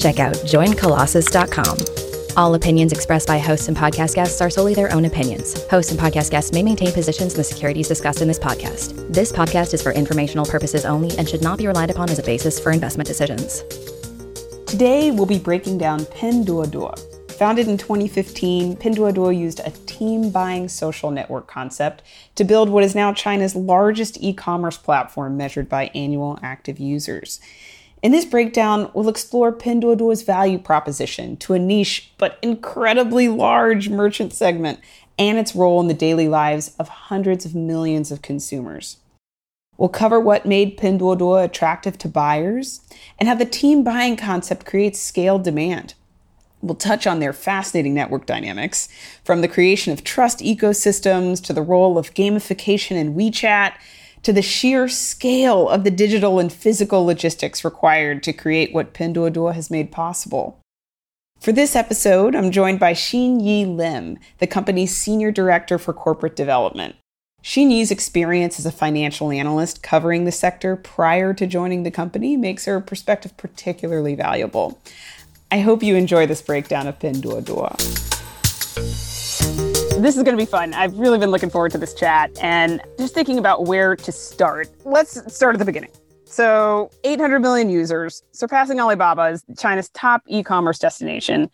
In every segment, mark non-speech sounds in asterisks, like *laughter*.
check out joincolossus.com. All opinions expressed by hosts and podcast guests are solely their own opinions. Hosts and podcast guests may maintain positions in the securities discussed in this podcast. This podcast is for informational purposes only and should not be relied upon as a basis for investment decisions. Today, we'll be breaking down Pinduoduo. Founded in 2015, Pinduoduo used a team buying social network concept to build what is now China's largest e commerce platform measured by annual active users. In this breakdown, we'll explore Pinduoduo's value proposition to a niche but incredibly large merchant segment and its role in the daily lives of hundreds of millions of consumers. We'll cover what made Pinduoduo attractive to buyers and how the team buying concept creates scaled demand. We'll touch on their fascinating network dynamics, from the creation of trust ecosystems to the role of gamification in WeChat to the sheer scale of the digital and physical logistics required to create what Pinduoduo has made possible. For this episode, I'm joined by Xin Yi Lim, the company's Senior Director for Corporate Development. Xin Yi's experience as a financial analyst covering the sector prior to joining the company makes her perspective particularly valuable. I hope you enjoy this breakdown of Pinduoduo this is going to be fun. I've really been looking forward to this chat and just thinking about where to start. Let's start at the beginning. So, 800 million users, surpassing Alibaba as China's top e commerce destination.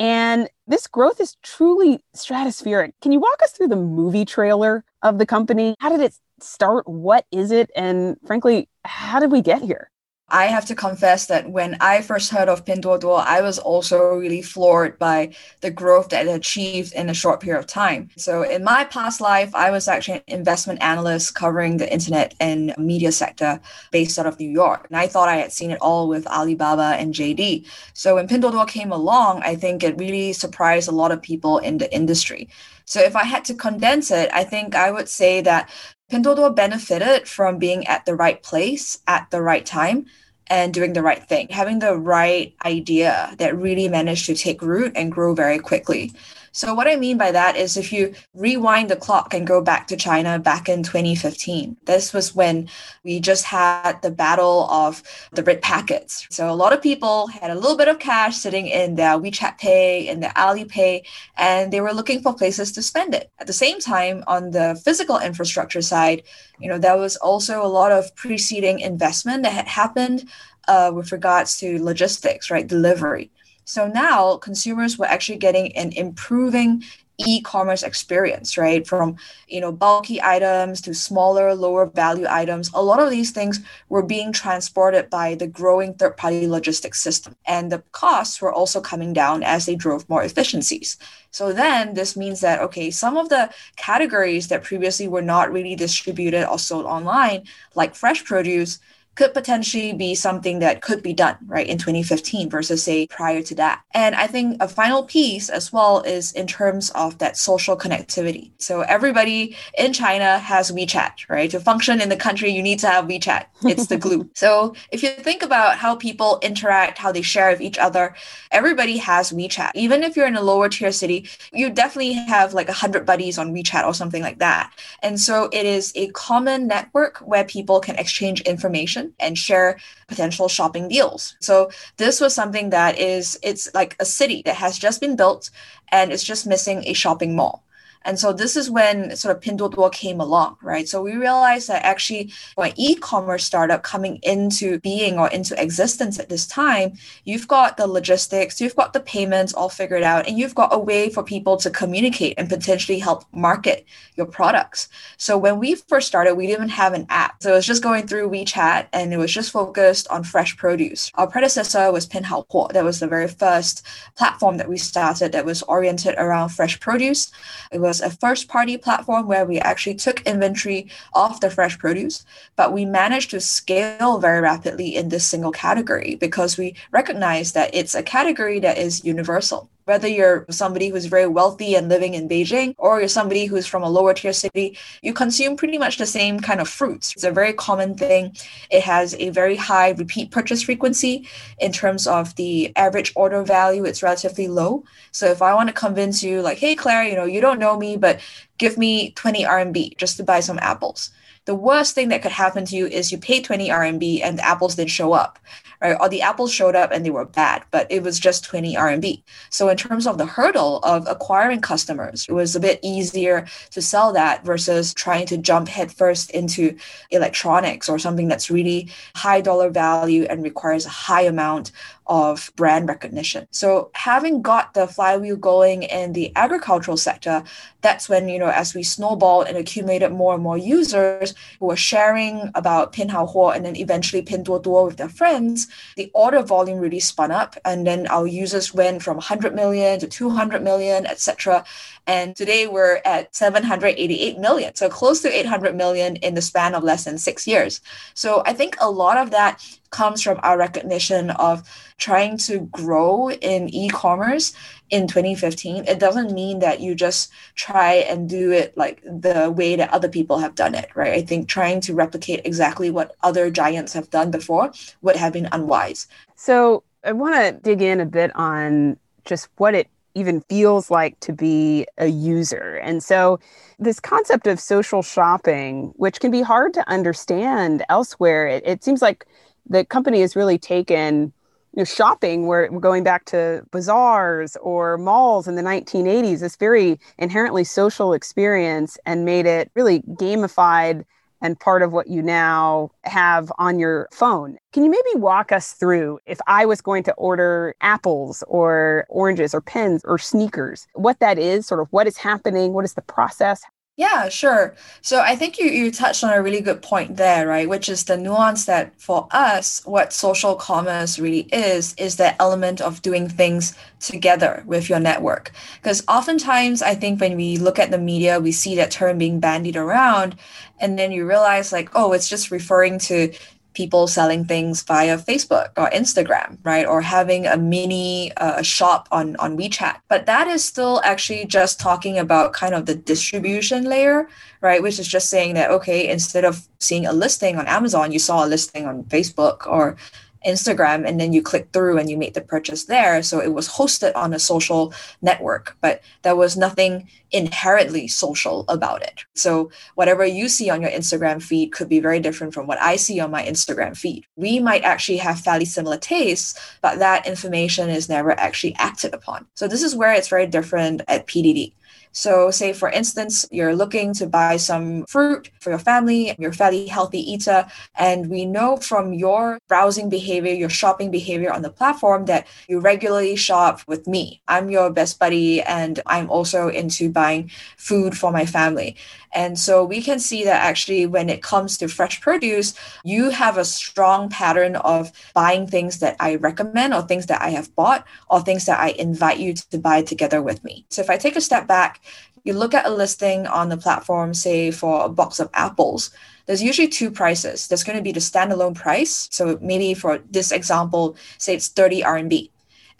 And this growth is truly stratospheric. Can you walk us through the movie trailer of the company? How did it start? What is it? And frankly, how did we get here? I have to confess that when I first heard of Pinduoduo, I was also really floored by the growth that it achieved in a short period of time. So in my past life, I was actually an investment analyst covering the internet and media sector based out of New York. And I thought I had seen it all with Alibaba and JD. So when Pinduoduo came along, I think it really surprised a lot of people in the industry. So if I had to condense it, I think I would say that Pinduoduo benefited from being at the right place at the right time and doing the right thing, having the right idea that really managed to take root and grow very quickly. So, what I mean by that is if you rewind the clock and go back to China back in 2015, this was when we just had the battle of the red packets. So, a lot of people had a little bit of cash sitting in their WeChat Pay and their Alipay, and they were looking for places to spend it. At the same time, on the physical infrastructure side, you know, there was also a lot of preceding investment that had happened uh, with regards to logistics, right? Delivery. So now consumers were actually getting an improving e-commerce experience right? From you know bulky items to smaller lower value items. A lot of these things were being transported by the growing third party logistics system. And the costs were also coming down as they drove more efficiencies. So then this means that okay some of the categories that previously were not really distributed or sold online like fresh produce could potentially be something that could be done right in 2015 versus say prior to that. And i think a final piece as well is in terms of that social connectivity. So everybody in china has wechat right? To function in the country you need to have wechat. It's the glue. *laughs* So if you think about how people interact how they share with each other everybody has wechat. Even if you're in a lower tier city you definitely have like 100 buddies on wechat or something like that. And so it is a common network where people can exchange information and share potential shopping deals. So this was something that is it's like a city that has just been built and it's just missing a shopping mall. And so this is when sort of Pinduoduo came along, right? So we realized that actually when e-commerce startup coming into being or into existence at this time, you've got the logistics, you've got the payments all figured out, and you've got a way for people to communicate and potentially help market your products. So when we first started, we didn't have an app. So it was just going through WeChat and it was just focused on fresh produce. Our predecessor was Pinhaohuo. That was the very first platform that we started that was oriented around fresh produce. It was was a first party platform where we actually took inventory of the fresh produce, but we managed to scale very rapidly in this single category because we recognize that it's a category that is universal whether you're somebody who's very wealthy and living in Beijing or you're somebody who's from a lower tier city, you consume pretty much the same kind of fruits. It's a very common thing. It has a very high repeat purchase frequency in terms of the average order value, it's relatively low. So if I want to convince you, like, hey, Claire, you know, you don't know me, but give me 20 RMB just to buy some apples the worst thing that could happen to you is you pay 20 RMB and the apples didn't show up, right? Or the apples showed up and they were bad, but it was just 20 RMB. So in terms of the hurdle of acquiring customers, it was a bit easier to sell that versus trying to jump headfirst into electronics or something that's really high dollar value and requires a high amount of brand recognition. So having got the flywheel going in the agricultural sector, that's when, you know, as we snowballed and accumulated more and more users who were sharing about Pinhaohuo and then eventually Pinduoduo with their friends, the order volume really spun up. And then our users went from 100 million to 200 million, etc. And today we're at 788 million, so close to 800 million in the span of less than six years. So I think a lot of that comes from our recognition of trying to grow in e-commerce in 2015 it doesn't mean that you just try and do it like the way that other people have done it right i think trying to replicate exactly what other giants have done before would have been unwise so i want to dig in a bit on just what it even feels like to be a user. And so, this concept of social shopping, which can be hard to understand elsewhere, it, it seems like the company has really taken you know, shopping we're going back to bazaars or malls in the 1980s this very inherently social experience and made it really gamified and part of what you now have on your phone. Can you maybe walk us through if I was going to order apples or oranges or pens or sneakers, what that is, sort of what is happening, what is the process? Yeah, sure. So I think you, you touched on a really good point there, right? Which is the nuance that for us, what social commerce really is, is that element of doing things together with your network. Because oftentimes, I think when we look at the media, we see that term being bandied around, and then you realize, like, oh, it's just referring to people selling things via Facebook or Instagram, right? Or having a mini uh, shop on, on WeChat. But that is still actually just talking about kind of the distribution layer, right? Which is just saying that, okay, instead of seeing a listing on Amazon, you saw a listing on Facebook or Instagram and then you click through and you make the purchase there. So it was hosted on a social network, but there was nothing inherently social about it. So whatever you see on your Instagram feed could be very different from what I see on my Instagram feed. We might actually have fairly similar tastes, but that information is never actually acted upon. So this is where it's very different at PDD. So, say for instance, you're looking to buy some fruit for your family, you're a fairly healthy eater, and we know from your browsing behavior, your shopping behavior on the platform that you regularly shop with me. I'm your best buddy, and I'm also into buying food for my family. And so we can see that actually, when it comes to fresh produce, you have a strong pattern of buying things that I recommend, or things that I have bought, or things that I invite you to buy together with me. So if I take a step back, you look at a listing on the platform, say for a box of apples, there's usually two prices. There's going to be the standalone price. So maybe for this example, say it's 30 RMB.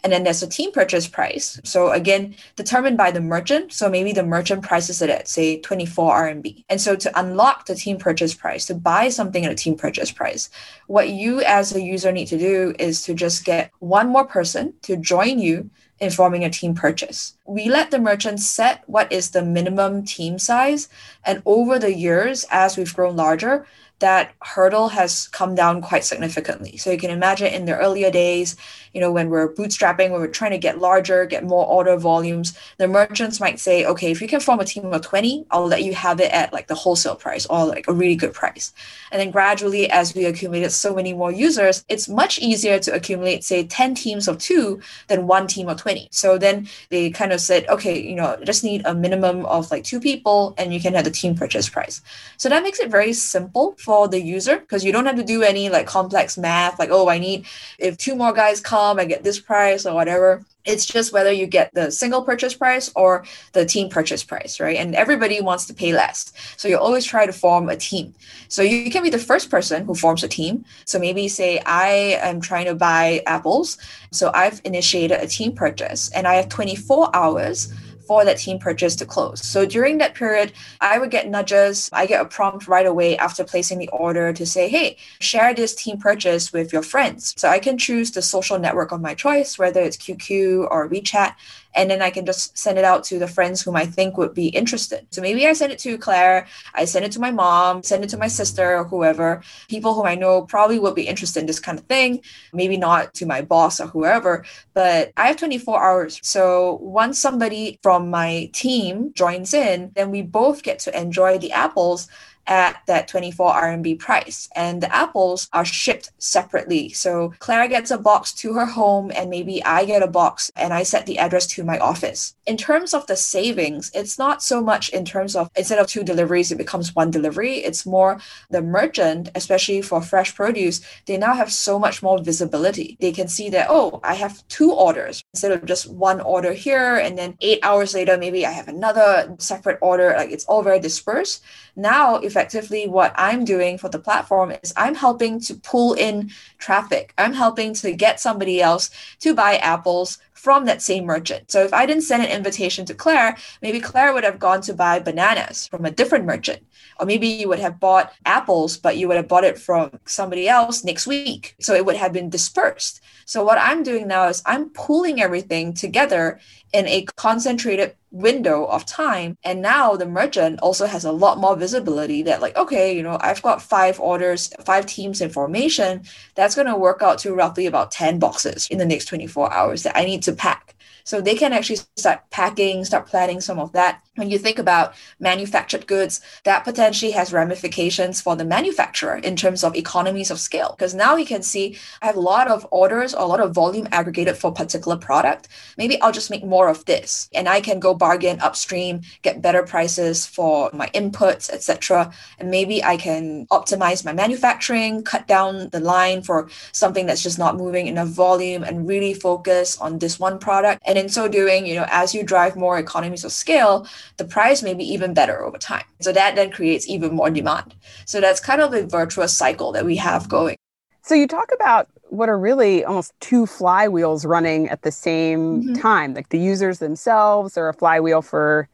And then there's a team purchase price. So again, determined by the merchant. So maybe the merchant prices it at say 24 RMB. And so to unlock the team purchase price, to buy something at a team purchase price, what you as a user need to do is to just get one more person to join you in forming a team purchase. We let the merchant set what is the minimum team size. And over the years, as we've grown larger, that hurdle has come down quite significantly. So you can imagine in the earlier days, you know, when we're bootstrapping, when we're trying to get larger, get more order volumes, the merchants might say, okay, if you can form a team of 20, I'll let you have it at like the wholesale price or like a really good price. And then gradually, as we accumulated so many more users, it's much easier to accumulate, say, 10 teams of two than one team of 20. So then they kind of said, okay, you know, just need a minimum of like two people and you can have the team purchase price. So that makes it very simple for the user because you don't have to do any like complex math, like, oh, I need, if two more guys come, I get this price or whatever. It's just whether you get the single purchase price or the team purchase price, right? And everybody wants to pay less. So you always try to form a team. So you can be the first person who forms a team. So maybe say, I am trying to buy apples. So I've initiated a team purchase and I have 24 hours for that team purchase to close. So during that period, I would get nudges. I get a prompt right away after placing the order to say, hey, share this team purchase with your friends. So I can choose the social network of my choice, whether it's QQ or WeChat and then I can just send it out to the friends whom I think would be interested. So maybe I send it to Claire, I send it to my mom, send it to my sister or whoever, people whom I know probably would be interested in this kind of thing. Maybe not to my boss or whoever, but I have 24 hours. So once somebody from my team joins in, then we both get to enjoy the apples at that 24 RMB price. And the apples are shipped separately. So Claire gets a box to her home, and maybe I get a box and I set the address to my office. In terms of the savings, it's not so much in terms of instead of two deliveries, it becomes one delivery. It's more the merchant, especially for fresh produce, they now have so much more visibility. They can see that, oh, I have two orders instead of just one order here. And then eight hours later, maybe I have another separate order. Like it's all very dispersed. Now, effectively, what I'm doing for the platform is I'm helping to pull in traffic. I'm helping to get somebody else to buy apples from that same merchant. So if I didn't send an invitation to Claire, maybe Claire would have gone to buy bananas from a different merchant. Or maybe you would have bought apples, but you would have bought it from somebody else next week. So it would have been dispersed. So what I'm doing now is I'm pulling everything together in a concentrated window of time. And now the merchant also has a lot more visibility that, like, okay, you know, I've got five orders, five teams in formation. That's going to work out to roughly about 10 boxes in the next 24 hours that I need to pack. So they can actually start packing, start planning some of that. When you think about manufactured goods, that potentially has ramifications for the manufacturer in terms of economies of scale. Because now you can see I have a lot of orders or a lot of volume aggregated for a particular product. Maybe I'll just make more of this and I can go bargain upstream, get better prices for my inputs, etc. And maybe I can optimize my manufacturing, cut down the line for something that's just not moving enough volume and really focus on this one product. And in so doing, you know, as you drive more economies of scale, the price may be even better over time. So that then creates even more demand. So that's kind of a virtuous cycle that we have going. So you talk about what are really almost two flywheels running at the same mm-hmm. time. Like the users themselves are a flywheel for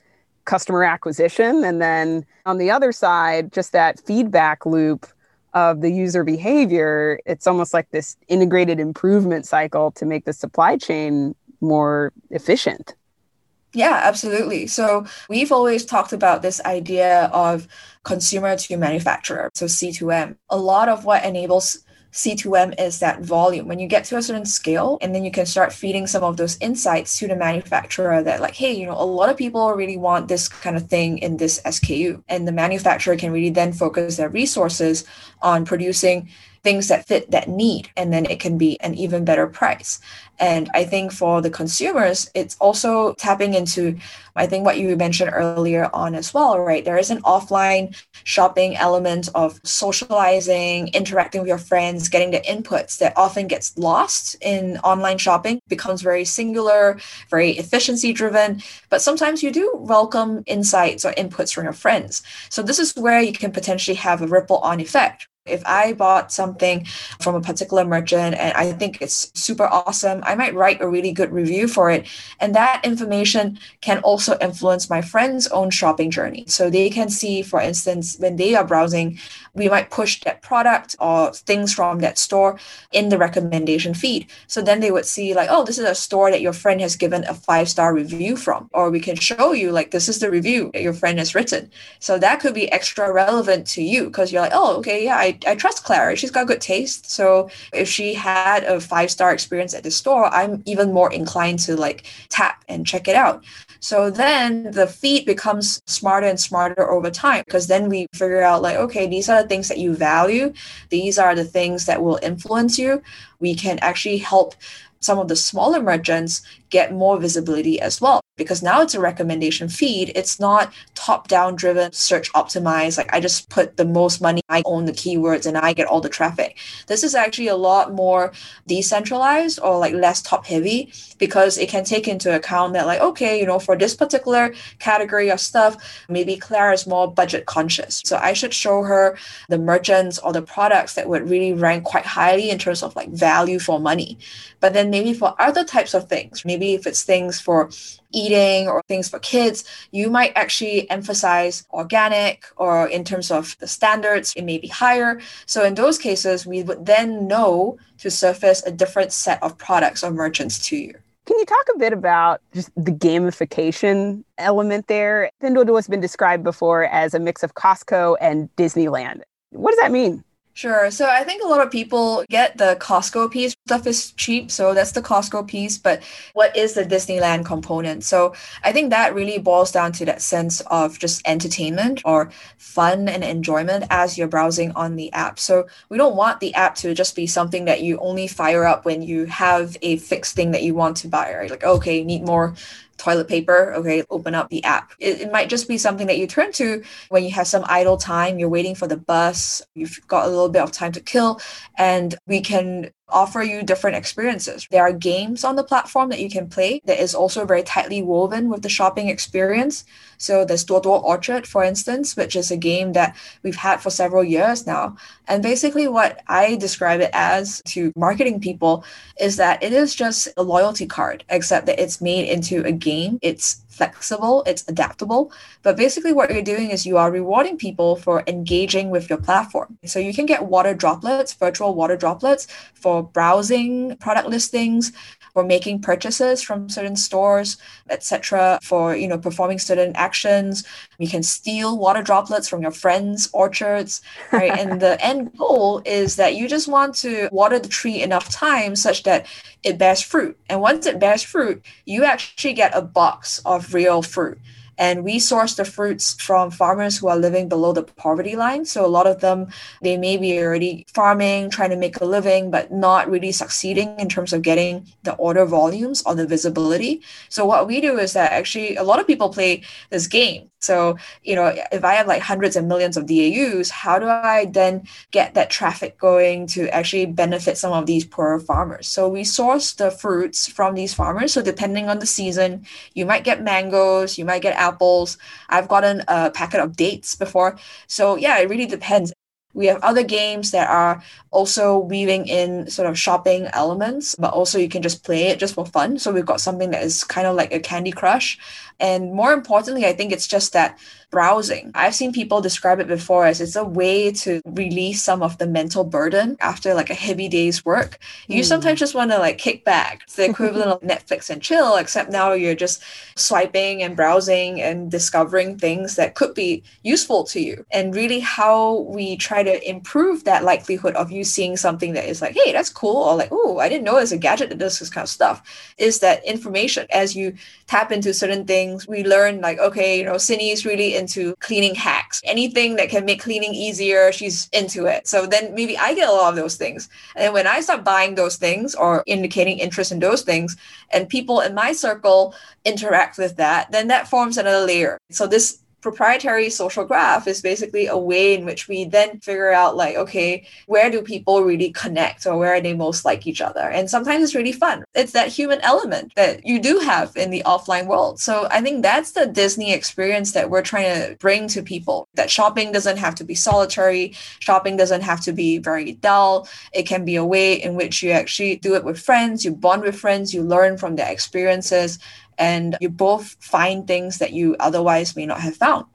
customer acquisition. And then on the other side, just that feedback loop of the user behavior, it's almost like this integrated improvement cycle to make the supply chain more efficient. Yeah, absolutely. So we've always talked about this idea of consumer to manufacturer, so C2M. A lot of what enables C2M is that volume. When you get to a certain scale, and then you can start feeding some of those insights to the manufacturer that, like, hey, you know, a lot of people really want this kind of thing in this SKU. And the manufacturer can really then focus their resources on producing things that fit that need and then it can be an even better price. And i think for the consumers it's also tapping into i think what you mentioned earlier on as well right? There is an offline shopping element of socializing interacting with your friends getting the inputs that often gets lost in online shopping becomes very singular very efficiency driven but sometimes you do welcome insights or inputs from your friends. So this is where you can potentially have a ripple on effect if I bought something from a particular merchant and I think it's super awesome, I might write a really good review for it. And that information can also influence my friend's own shopping journey. So they can see, for instance, when they are browsing, we might push that product or things from that store in the recommendation feed. So then they would see, like, oh, this is a store that your friend has given a five star review from. Or we can show you, like, this is the review that your friend has written. So that could be extra relevant to you because you're like, oh, okay, yeah, I I, trust Clara. She's got good taste. So if she had a five star experience at the store, I'm even more inclined to like tap and check it out. So then the feed becomes smarter and smarter over time because then we figure out like, okay, these are the things that you value. These are the things that will influence you. We can actually help some of the smaller merchants get more visibility as well because now it's a recommendation feed it's not top down driven, search optimized. Like I just put the most money, I own the keywords, and I get all the traffic. This is actually a lot more decentralized or like less top heavy because it can take into account that, like, okay, you know, for this particular category of stuff, maybe Claire is more budget conscious. So I should show her the merchants or the products that would really rank quite highly in terms of like value for money. But then maybe for other types of things, maybe if it's things for eating or things for kids, you might actually emphasize organic or in terms of the standards, it may be higher. So in those cases, we would then know to surface a different set of products or merchants to you. Can you talk a bit about just the gamification element there? Pinduoduo has been described before as a mix of Costco and Disneyland. What does that mean? Sure. So I think a lot of people get the Costco piece. Stuff is cheap, so that's the Costco piece. But what is the Disneyland component? So I think that really boils down to that sense of just entertainment or fun and enjoyment as you're browsing on the app. So we don't want the app to just be something that you only fire up when you have a fixed thing that you want to buy, right? Like, okay, need more toilet paper, okay, open up the app. It, it, might just be something that you turn to when you have some idle time, you're waiting for the bus, you've got a little bit of time to kill, and we can offer you different experiences. There are games on the platform that you can play that is also very tightly woven with the shopping experience. So there's Duo Orchard, for instance, which is a game that we've had for several years now. And basically what I describe it as to marketing people is that it is just a loyalty card, except that it's made into a game. It's flexible, it's adaptable. But basically, what you're doing is you are rewarding people for engaging with your platform. So you can get water droplets, virtual water droplets for browsing product listings, for making purchases from certain stores, etc. For you know performing certain actions, you can steal water droplets from your friends' orchards, right? and the *laughs* end goal is that you just want to water the tree enough times such that it bears fruit. And once it bears fruit, you actually get a box of real fruit. And we source the fruits from farmers who are living below the poverty line. So a lot of them, they may be already farming, trying to make a living, but not really succeeding in terms of getting the order volumes or the visibility. So what we do is that actually a lot of people play this game. So, you know, if I have like hundreds and millions of DAUs, how do I then get that traffic going to actually benefit some of these poorer farmers? So we source the fruits from these farmers. So depending on the season, you might get mangoes, you might get apples. I've gotten a packet of dates before. So yeah, it really depends. We have other games that are also weaving in sort of shopping elements, but also you can just play it just for fun. So we've got something that is kind of like a Candy Crush. And more importantly, I think it's just that browsing. I've seen people describe it before as it's a way to release some of the mental burden after like a heavy day's work. You mm. sometimes just want to like kick back. It's the equivalent of *laughs* Netflix and chill, except now you're just swiping and browsing and discovering things that could be useful to you. And really, how we try to improve that likelihood of you seeing something that is like, hey, that's cool, or like, oh, I didn't know there's a gadget that does this kind of stuff, is that information. As you tap into certain things, we learn like, okay, you know, Cindy is really in into cleaning hacks. Anything that can make cleaning easier, she's into it. So then maybe I get a lot of those things. And when I start buying those things or indicating interest in those things, and people in my circle interact with that, then that forms another layer. So this proprietary social graph is basically a way in which we then figure out like okay where do people really connect or where are they most like each other? And sometimes it's really fun. It's that human element that you do have in the offline world. So i think that's the disney experience that we're trying to bring to people that shopping doesn't have to be solitary shopping doesn't have to be very dull. It can be a way in which you actually do it with friends you bond with friends you learn from their experiences and you both find things that you otherwise may not have found.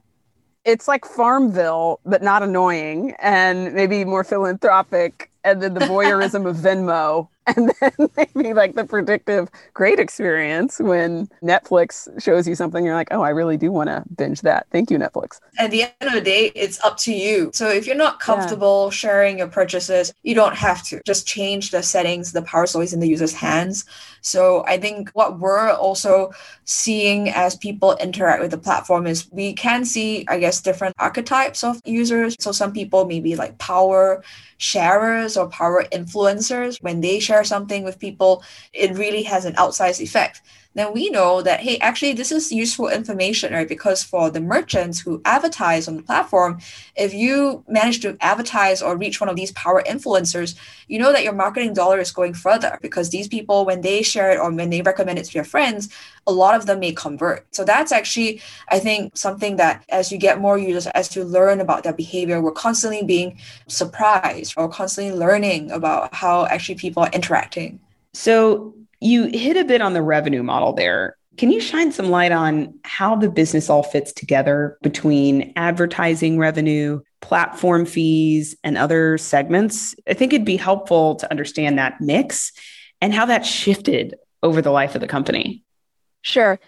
It's like Farmville, but not annoying and maybe more philanthropic. And then the *laughs* voyeurism of Venmo *laughs* and then *laughs* maybe like the predictive great experience when Netflix shows you something you're like, oh, I really do want to binge that. Thank you, Netflix. At the end of the day, it's up to you. So if you're not comfortable yeah. sharing your purchases, you don't have to. Just change the settings. The power is always in the user's hands. So I think what we're also seeing as people interact with the platform is we can see, I guess, different archetypes of users. So some people maybe like power sharers or power influencers when they share something with people, it really has an outsized effect. Then we know that, hey, actually, this is useful information, right? Because for the merchants who advertise on the platform, if you manage to advertise or reach one of these power influencers, you know that your marketing dollar is going further because these people, when they share it or when they recommend it to their friends, a lot of them may convert. So that's actually, I think, something that as you get more users, as you learn about their behavior, we're constantly being surprised or constantly learning about how actually people are interacting. So you hit a bit on the revenue model there. Can you shine some light on how the business all fits together between advertising revenue, platform fees, and other segments? I think it'd be helpful to understand that mix and how that shifted over the life of the company. Sure.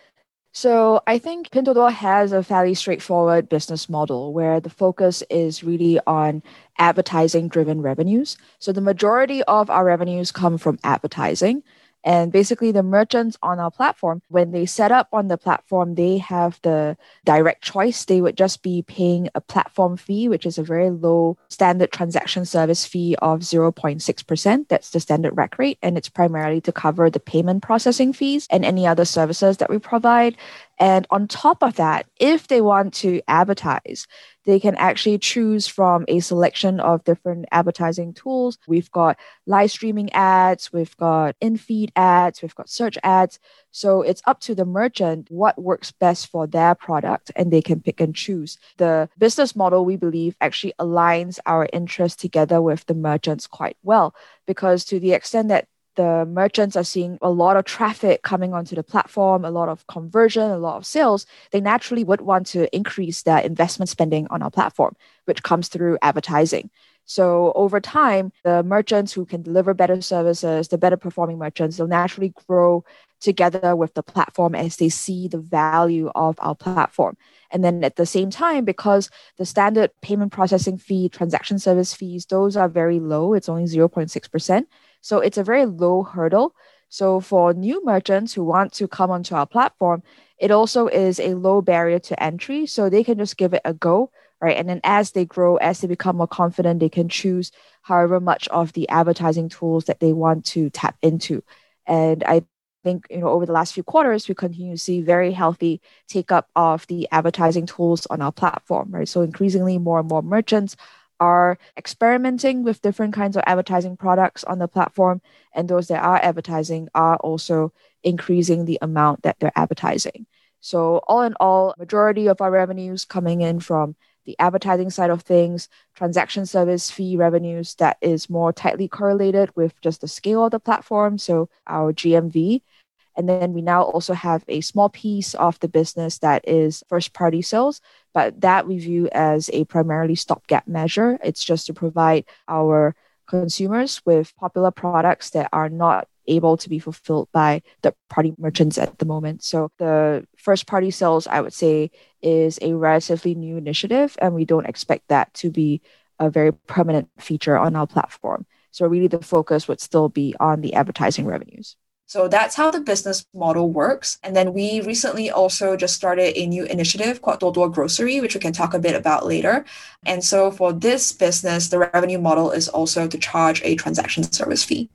So I think Pinduoduo has a fairly straightforward business model where the focus is really on advertising driven revenues. So the majority of our revenues come from advertising. And basically, the merchants on our platform, when they set up on the platform, they have the direct choice. They would just be paying a platform fee, which is a very low standard transaction service fee of 0.6%. That's the standard rack rate. And it's primarily to cover the payment processing fees and any other services that we provide. And on top of that, if they want to advertise, they can actually choose from a selection of different advertising tools. We've got live streaming ads, we've got in feed ads, we've got search ads. So it's up to the merchant what works best for their product and they can pick and choose. The business model, we believe, actually aligns our interests together with the merchants quite well because to the extent that the merchants are seeing a lot of traffic coming onto the platform, a lot of conversion, a lot of sales, they naturally would want to increase their investment spending on our platform, which comes through advertising. So over time, the merchants who can deliver better services, the better performing merchants, they'll naturally grow together with the platform as they see the value of our platform. And then at the same time, because the standard payment processing fee, transaction service fees, those are very low, it's only 0.6%. So it's a very low hurdle. So for new merchants who want to come onto our platform, it also is a low barrier to entry. So they can just give it a go, right? And then as they grow, as they become more confident, they can choose however much of the advertising tools that they want to tap into. And I think you know over the last few quarters we continue to see very healthy take up of the advertising tools on our platform right so increasingly more and more merchants are experimenting with different kinds of advertising products on the platform, and those that are advertising are also increasing the amount that they're advertising. So all in all, majority of our revenues coming in from the advertising side of things, transaction service fee revenues that is more tightly correlated with just the scale of the platform, so our GMV, and then we now also have a small piece of the business that is first party sales, but that we view as a primarily stopgap measure. It's just to provide our consumers with popular products that are not able to be fulfilled by the party merchants at the moment. So the first party sales, I would say, is a relatively new initiative, and we don't expect that to be a very permanent feature on our platform. So really the focus would still be on the advertising revenues. So that's how the business model works. And then we recently also just started a new initiative called Duoduo Grocery, which we can talk a bit about later. And so for this business, the revenue model is also to charge a transaction service fee.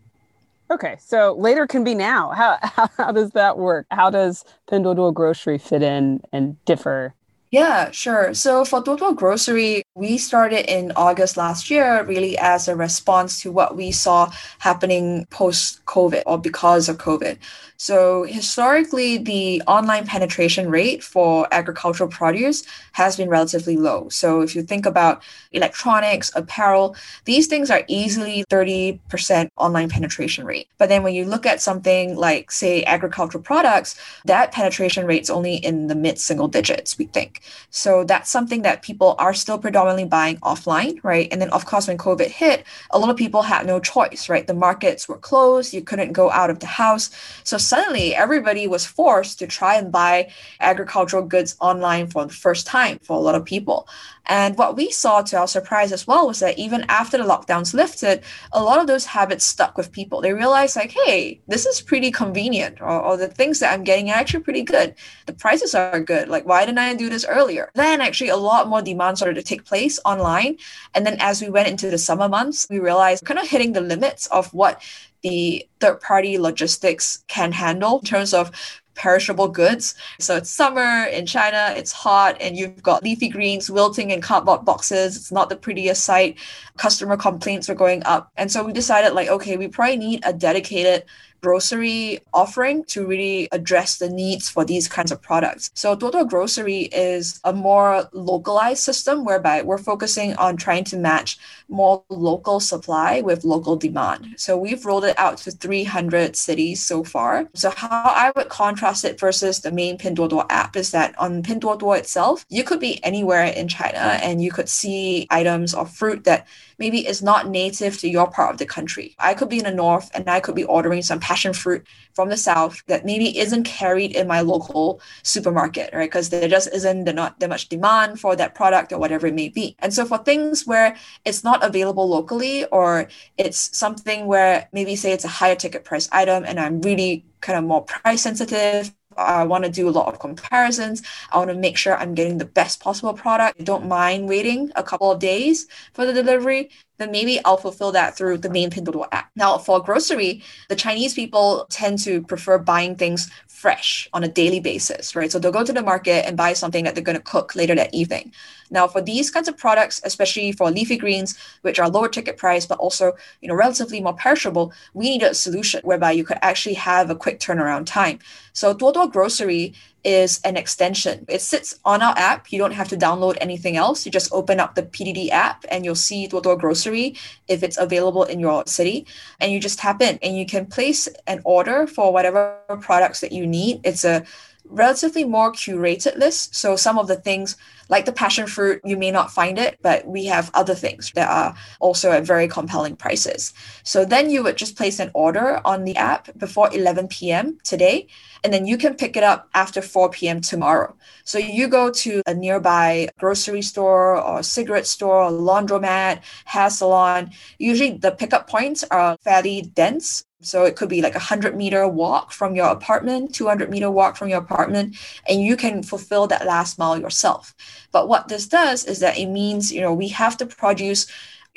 Okay, so later can be now. How, how, *laughs* how does that work? How does Pinduoduo Grocery fit in and differ yeah, sure. So for Duoduo Grocery, we started in August last year, really as a response to what we saw happening post COVID or because of COVID. So historically, the online penetration rate for agricultural produce has been relatively low. So if you think about electronics, apparel, these things are easily 30% online penetration rate. But then when you look at something like, say, agricultural products, that penetration rate is only in the mid single digits, we think. So that's something that people are still predominantly buying offline, right? And then, of course, when COVID hit, a lot of people had no choice, right? The markets were closed, you couldn't go out of the house. So suddenly everybody was forced to try and buy agricultural goods online for the first time for a lot of people. And what we saw to our surprise as well was that even after the lockdowns lifted, a lot of those habits stuck with people. They realized, like, hey, this is pretty convenient, or, or the things that I'm getting are actually pretty good. The prices are good. Like, why didn't I do this earlier? Then actually, a lot more demand started to take place online. And then as we went into the summer months, we realized kind of hitting the limits of what the third party logistics can handle in terms of perishable goods. So it's summer in China, it's hot, and you've got leafy greens wilting in cardboard boxes. It's not the prettiest sight. Customer complaints are going up. And so we decided, like, okay, we probably need a dedicated grocery offering to really address the needs for these kinds of products. So Duo Grocery is a more localized system whereby we're focusing on trying to match more local supply with local demand. So we've rolled it out to 300 cities so far. So how I would contrast it versus the main Pinduoduo app is that on Pinduoduo itself, you could be anywhere in China and you could see items or fruit that maybe is not native to your part of the country. I could be in the north and I could be ordering some passion fruit from the south that maybe isn't carried in my local supermarket, right? Because there just isn't there not that much demand for that product or whatever it may be. And so for things where it's not available locally or it's something where maybe say it's a higher ticket price item and I'm really kind of more price sensitive I want to do a lot of comparisons. I want to make sure I'm getting the best possible product. I don't mind waiting a couple of days for the delivery. Then maybe I'll fulfill that through the main Pinduoduo app. Now, for grocery, the Chinese people tend to prefer buying things fresh on a daily basis, right? So they'll go to the market and buy something that they're going to cook later that evening. Now, for these kinds of products, especially for leafy greens, which are lower ticket price but also you know relatively more perishable, we need a solution whereby you could actually have a quick turnaround time. So Duo Duo Grocery is an extension. It sits on our app. You don't have to download anything else. You just open up the PDD app and you'll see Duo Grocery if it's available in your city. And you just tap in and you can place an order for whatever products that you need. It's a relatively more curated list. So some of the things like the passion fruit, you may not find it, but we have other things that are also at very compelling prices. So then you would just place an order on the app before 11 p.m. today, and then you can pick it up after 4 p.m. tomorrow. So you go to a nearby grocery store or cigarette store, or laundromat, hair salon. Usually the pickup points are fairly dense. So it could be like a 100 meter walk from your apartment, 200 meter walk from your apartment, and you can fulfill that last mile yourself. But what this does is that it means, you know, we have to produce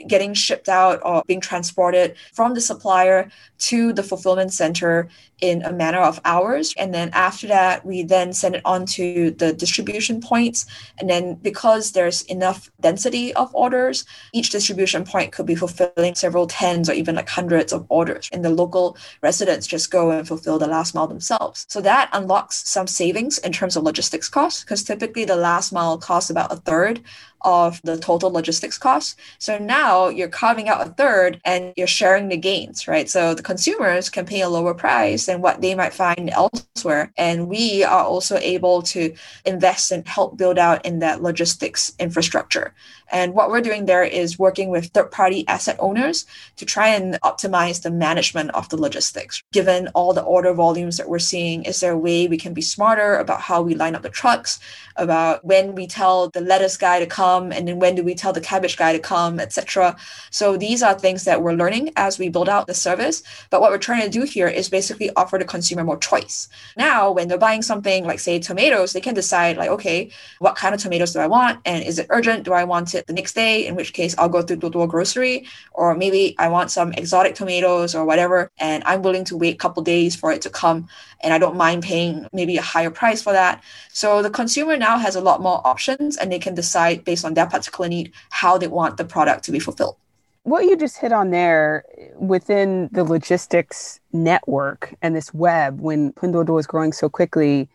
getting shipped out or being transported from the supplier to the fulfillment center in a matter of hours. And then after that, we then send it on to the distribution points. And then because there's enough density of orders, each distribution point could be fulfilling several tens or even like hundreds of orders. And the local residents just go and fulfill the last mile themselves. So that unlocks some savings in terms of logistics costs, because typically the last mile costs about a third of the total logistics costs. So now you're carving out a third and you're sharing the gains, right? So the consumers can pay a lower price than what they might find elsewhere. And we are also able to invest and help build out in that logistics infrastructure. And what we're doing there is working with third party asset owners to try and optimize the management of the logistics. Given all the order volumes that we're seeing, is there a way we can be smarter about how we line up the trucks, about when we tell the lettuce guy to come, and then when do we tell the cabbage guy to come, etc. So these are things that we're learning as we build out the service. But what we're trying to do here is basically offer the consumer more choice. Now, when they're buying something like, say, tomatoes, they can decide, like, okay, what kind of tomatoes do I want? And is it urgent? Do I want it the next day? In which case, I'll go through Duo Grocery. Or maybe I want some exotic tomatoes or whatever, and I'm willing to wait a couple days for it to come. And I don't mind paying maybe a higher price for that. So the consumer now has a lot more options and they can decide based on their particular need how they want the product to be fulfilled what you just hit on there within the logistics network and this web when Pinduoduo is growing so quickly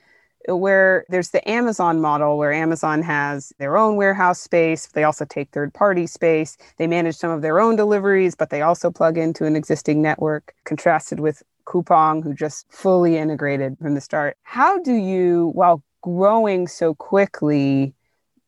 where there's the Amazon model where Amazon has their own warehouse space they also take third party space they manage some of their own deliveries but they also plug into an existing network contrasted with Coupang who just fully integrated from the start how do you while growing so quickly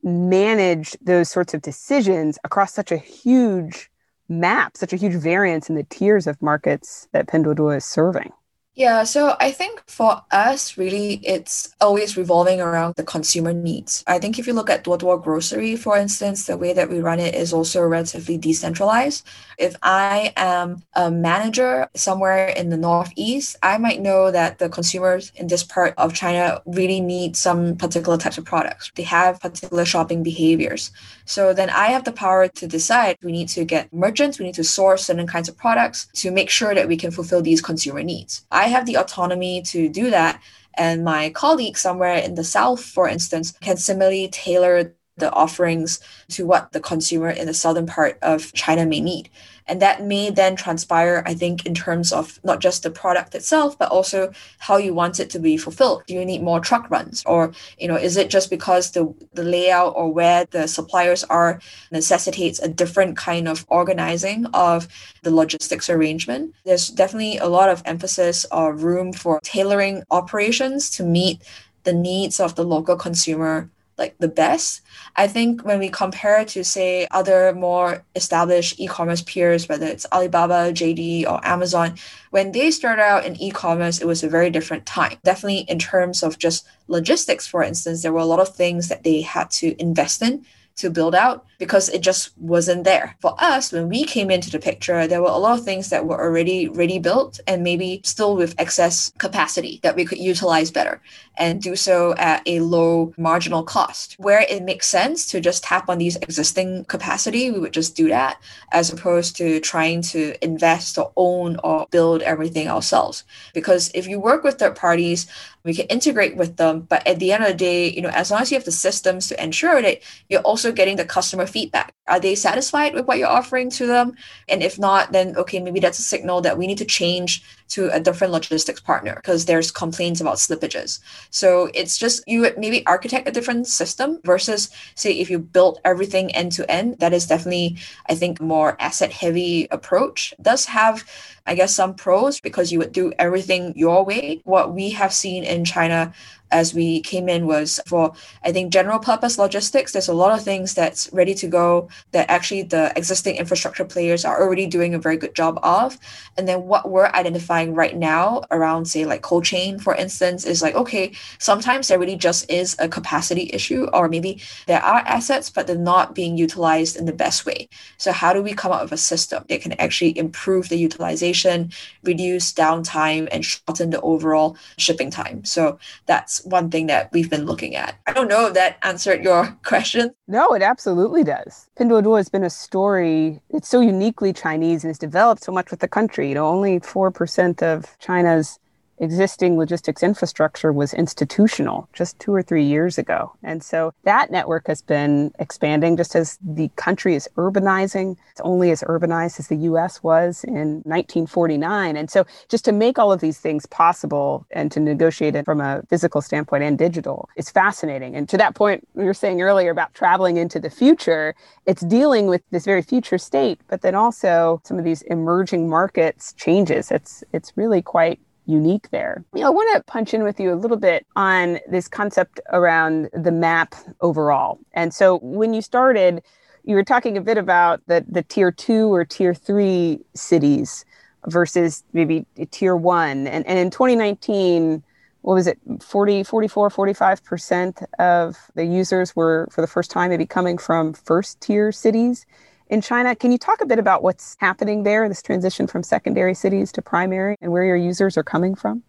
manage those sorts of decisions across such a huge map, such a huge variance in the tiers of markets that Pinduoduo is serving? Yeah, so I think for us, really, it's always revolving around the consumer needs. I think if you look at Duo Grocery, for instance, the way that we run it is also relatively decentralized. If I am a manager somewhere in the Northeast, I might know that the consumers in this part of China really need some particular types of products. They have particular shopping behaviors. So then I have the power to decide we need to get merchants, we need to source certain kinds of products to make sure that we can fulfill these consumer needs. I I have the autonomy to do that, and my colleague somewhere in the south, for instance, can similarly tailor the offerings to what the consumer in the southern part of China may need. And that may then transpire, I think, in terms of not just the product itself, but also how you want it to be fulfilled. Do you need more truck runs? Or, you know, is it just because the, the layout or where the suppliers are necessitates a different kind of organizing of the logistics arrangement? There's definitely a lot of emphasis or room for tailoring operations to meet the needs of the local consumer like the best. I think when we compare to say other more established e-commerce peers, whether it's Alibaba, JD, or Amazon, when they started out in e-commerce, it was a very different time. Definitely in terms of just logistics, for instance, there were a lot of things that they had to invest in to build out because it just wasn't there. For us, when we came into the picture, there were a lot of things that were already ready built and maybe still with excess capacity that we could utilize better and do so at a low marginal cost. Where it makes sense to just tap on these existing capacity, we would just do that as opposed to trying to invest or own or build everything ourselves. Because if you work with third parties, we can integrate with them but at the end of the day you know as long as you have the systems to ensure that you're also getting the customer feedback. Are they satisfied with what you're offering to them? And if not then okay maybe that's a signal that we need to change to a different logistics partner because there's complaints about slippages so it's just you would maybe architect a different system versus say if you built everything end to end that is definitely i think more asset heavy approach it does have I guess some pros because you would do everything your way. What we have seen in China as we came in was for I think general purpose logistics. There's a lot of things that's ready to go that actually the existing infrastructure players are already doing a very good job of. And then what we're identifying right now around say like cold chain, for instance, is like okay, sometimes there really just is a capacity issue, or maybe there are assets but they're not being utilized in the best way. So how do we come up with a system that can actually improve the utilization, reduce downtime, and shorten the overall shipping time? So that's one thing that we've been looking at. I don't know if that answered your *laughs* question. No, it absolutely does. Pinduoduo has been a story. It's so uniquely Chinese and has developed so much with the country. You know, only 4% of China's existing logistics infrastructure was institutional just two or three years ago. And so that network has been expanding just as the country is urbanizing. It's only as urbanized as the US was in 1949. And so just to make all of these things possible and to negotiate it from a physical standpoint and digital is fascinating. And to that point, we were saying earlier about traveling into the future, it's dealing with this very future state, but then also some of these emerging markets changes. It's it's really quite unique there. You know, I want to punch in with you a little bit on this concept around the map overall. And so when you started, you were talking a bit about the, the tier two or tier three cities versus maybe tier one. And, and in 2019, what was it 40 44 45% of the users were for the first time maybe coming from first tier cities in China. Can you talk a bit about what's happening there, this transition from secondary cities to primary, and where your users are coming from?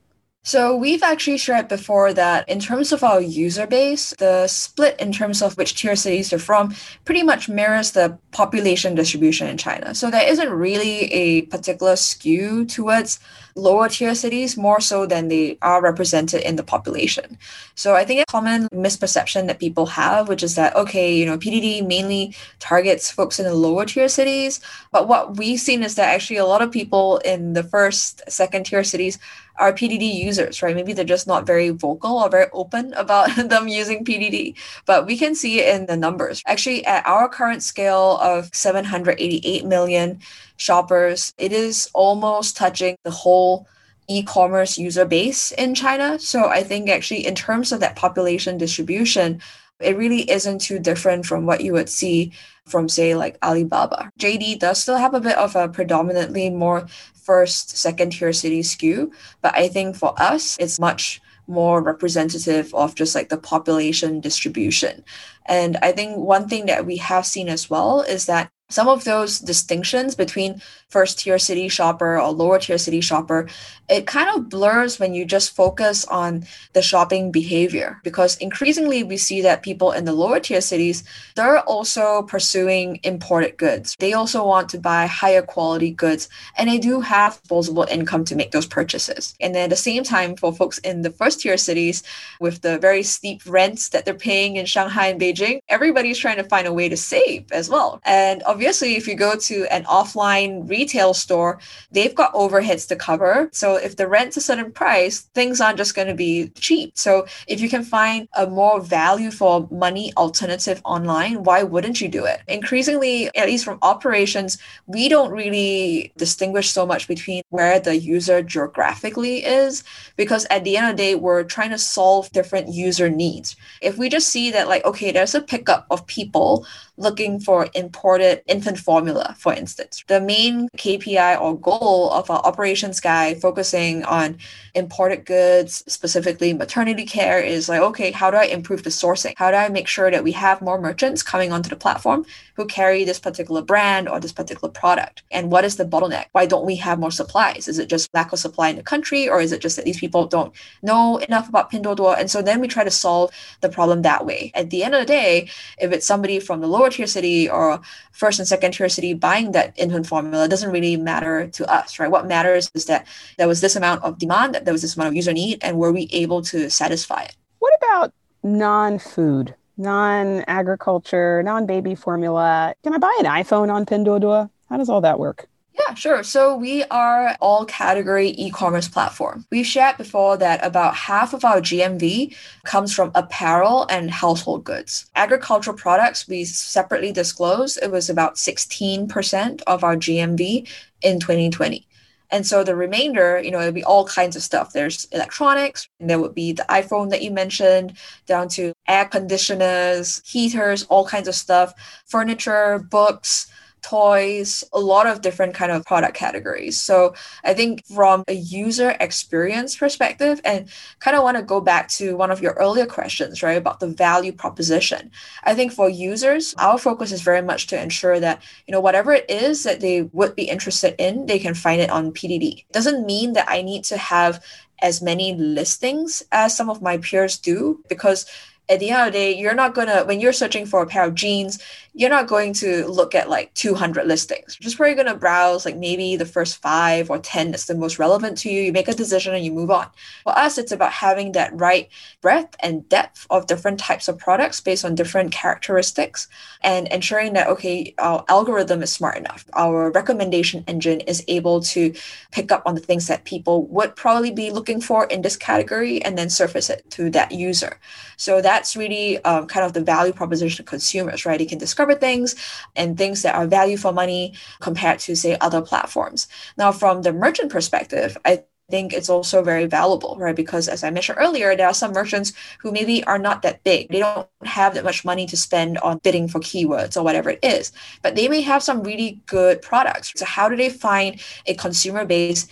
So we've actually shared before that in terms of our user base, the split in terms of which tier cities they're from pretty much mirrors the population distribution in China. So there isn't really a particular skew towards lower tier cities more so than they are represented in the population. So I think a common misperception that people have, which is that, okay, you know, PDD mainly targets folks in the lower tier cities. But what we've seen is that actually a lot of people in the first, second tier cities are PDD users, right? Maybe they're just not very vocal or very open *laughs* about *laughs* them using PDD, but we can see it in the numbers. Actually, at our current scale of 788 million, shoppers. It is almost touching the whole e-commerce user base in China. So I think actually in terms of that population distribution, it really isn't too different from what you would see from say like Alibaba. JD does still have a bit of a predominantly more first, second tier city skew, but I think for us it's much more representative of just like the population distribution. And I think one thing that we have seen as well is that some of those distinctions between first tier city shopper or lower tier city shopper, it kind of blurs when you just focus on the shopping behavior because increasingly we see that people in the lower tier cities, they're also pursuing imported goods. They also want to buy higher quality goods and they do have disposable income to make those purchases. And then at the same time, for folks in the first tier cities with the very steep rents that they're paying in Shanghai and Beijing, everybody's trying to find a way to save as well. And obviously, if you go to an offline retail store, they've got overheads to cover. So if the rent's a certain price, things aren't just going to be cheap. So if you can find a more value for money alternative online, why wouldn't you do it? Increasingly, at least from operations, we don't really distinguish so much between where the user geographically is because at the end of the day, we're trying to solve different user needs. If we just see that, like, okay, there's a pickup of people looking for imported infant formula, for instance. The main KPI or goal of our operations guy focusing on imported goods, specifically maternity care, is like, okay, how do I improve the sourcing? How do I make sure that we have more merchants coming onto the platform who carry this particular brand or this particular product? And what is the bottleneck? Why don't we have more supplies? Is it just lack of supply in the country, or is it just that these people don't know enough about Pinduoduo? And so then we try to solve the problem that way. At the end of the day, if it's somebody from the lower tier city or first and second tier city buying that infant formula doesn't really matter to us, right? What matters is that there was this amount of demand, that there was this amount of user need, and were we able to satisfy it? What about non food, non agriculture, non baby formula? Can I buy an iPhone on Pinduoduo? How does all that work? Yeah, sure. So we are all category e-commerce platform. We've shared before that about half of our GMV comes from apparel and household goods. Agricultural products we separately disclose it was about 16% of our GMV in 2020. And so the remainder, you know, it'll be all kinds of stuff. There's electronics, and there would be the iPhone that you mentioned, down to air conditioners, heaters, all kinds of stuff, furniture, books, toys, a lot of different kind of product categories. So I think from a user experience perspective, and kind of want to go back to one of your earlier questions, right, about the value proposition. I think for users, our focus is very much to ensure that, you know, whatever it is that they would be interested in, they can find it on PDD. It doesn't mean that I need to have as many listings as some of my peers do because at the end of the day, you're not gonna when you're searching for a pair of jeans, you're not going to look at like 200 listings. Just where you're just probably going to browse like maybe the first five or 10 that's the most relevant to you. You make a decision and you move on. For us, it's about having that right breadth and depth of different types of products based on different characteristics and ensuring that, okay, our algorithm is smart enough. Our recommendation engine is able to pick up on the things that people would probably be looking for in this category and then surface it to that user. So that's really um, kind of the value proposition to consumers, right? They can discover things and things that are value for money compared to, say, other platforms. Now, from the merchant perspective, I think it's also very valuable, right? Because as I mentioned earlier, there are some merchants who maybe are not that big. They don't have that much money to spend on bidding for keywords or whatever it is, but they may have some really good products. So how do they find a consumer base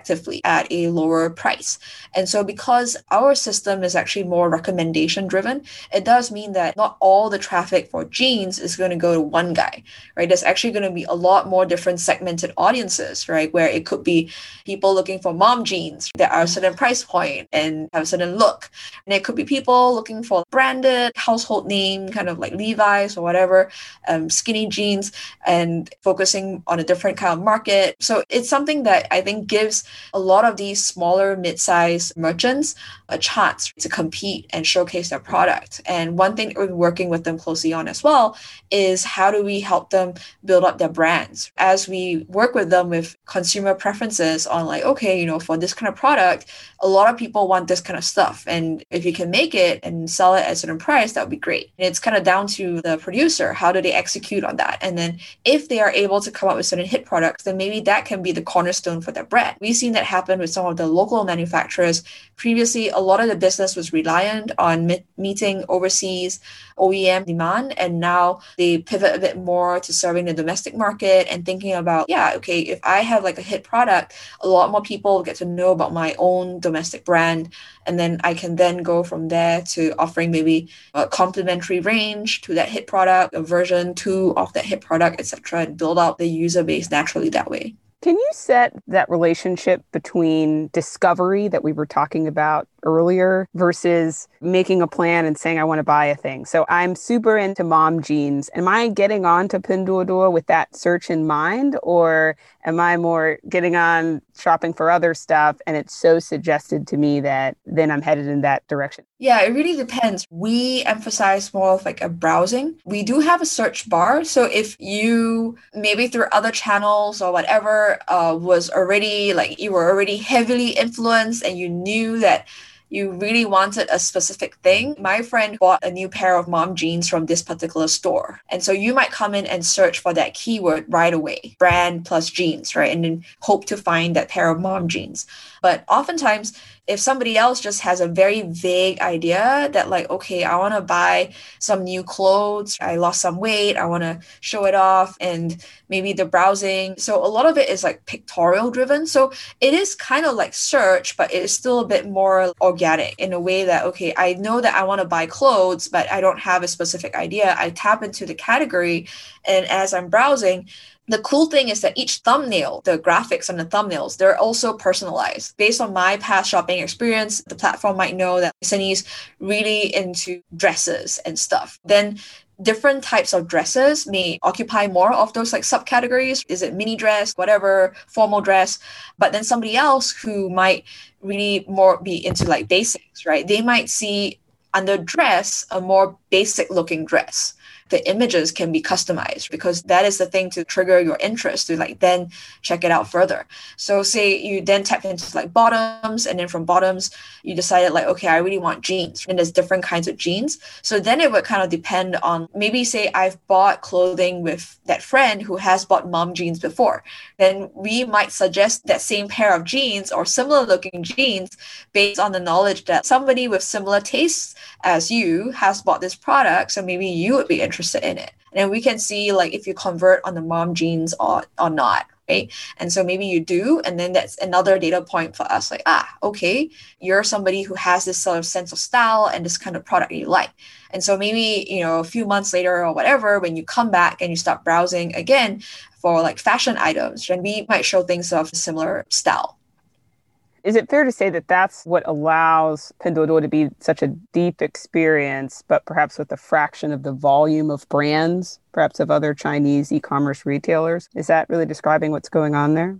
effectively at a lower price? And so because our system is actually more recommendation driven, it does mean that not all the traffic for jeans is going to go to one guy, right? There's actually going to be a lot more different segmented audiences, right? Where it could be people looking for mom jeans that are a certain price point and have a certain look. And it could be people looking for branded household name, kind of like Levi's or whatever, um, skinny jeans, and focusing on a different kind of market. So it's something that I think gives a lot of these smaller, mid-sized merchants uh, a chance to compete and showcase their product. And one thing we're working with them closely on as well is how do we help them build up their brands as we work with them with consumer preferences on like, okay, you know, for this kind of product, a lot of people want this kind of stuff. And if you can make it and sell it at a certain price, that would be great. And it's kind of down to the producer. How do they execute on that? And then if they are able to come up with certain hit products, then maybe that can be the cornerstone for their brand. We seen that happen with some of the local manufacturers. Previously, a lot of the business was reliant on me- meeting overseas OEM demand, and now they pivot a bit more to serving the domestic market and thinking about, yeah, okay, if I have like a hit product, a lot more people get to know about my own domestic brand, and then I can then go from there to offering maybe a complementary range to that hit product, a version two of that hit product, etc., and build out the user base naturally that way. Can you set that relationship between discovery that we were talking about earlier versus making a plan and saying I want to buy a thing. So I'm super into mom jeans. Am I getting on to Pinduoduo with that search in mind or am I more getting on shopping for other stuff and it's so suggested to me that then I'm headed in that direction? Yeah, it really depends. We emphasize more of like a browsing. We do have a search bar. So if you maybe through other channels or whatever uh, was already like you were already heavily influenced and you knew that you really wanted a specific thing, my friend bought a new pair of mom jeans from this particular store. And so you might come in and search for that keyword right away brand plus jeans, right? And then hope to find that pair of mom jeans. But oftentimes, if somebody else just has a very vague idea that like okay i want to buy some new clothes i lost some weight i want to show it off and maybe the browsing. So a lot of it is like pictorial driven. So it is kind of like search but it is still a bit more organic in a way that okay i know that i want to buy clothes but i don't have a specific idea. I tap into the category and as i'm browsing the cool thing is that each thumbnail, the graphics on the thumbnails, they're also personalized. Based on my past shopping experience, the platform might know that Sunny's really into dresses and stuff. Then different types of dresses may occupy more of those like subcategories. Is it mini dress, whatever, formal dress? But then somebody else who might really more be into like basics, right? They might see under dress a more basic looking dress the images can be customized because that is the thing to trigger your interest to like then check it out further. So say you then tap into like bottoms and then from bottoms you decided like okay I really want jeans and there's different kinds of jeans. So then it would kind of depend on maybe say I've bought clothing with that friend who has bought mom jeans before. Then we might suggest that same pair of jeans or similar looking jeans based on the knowledge that somebody with similar tastes as you has bought this product so maybe you would be interested interested in it. And we can see like if you convert on the mom jeans or, or not. Right? And so maybe you do, and then that's another data point for us. Like, ah, okay, you're somebody who has this sort of sense of style and this kind of product you like. And so maybe, you know, a few months later or whatever, when you come back and you start browsing again for like fashion items, then we might show things of similar style. Is it fair to say that that's what allows Pinduoduo to be such a deep experience, but perhaps with a fraction of the volume of brands, perhaps of other Chinese e commerce retailers? Is that really describing what's going on there?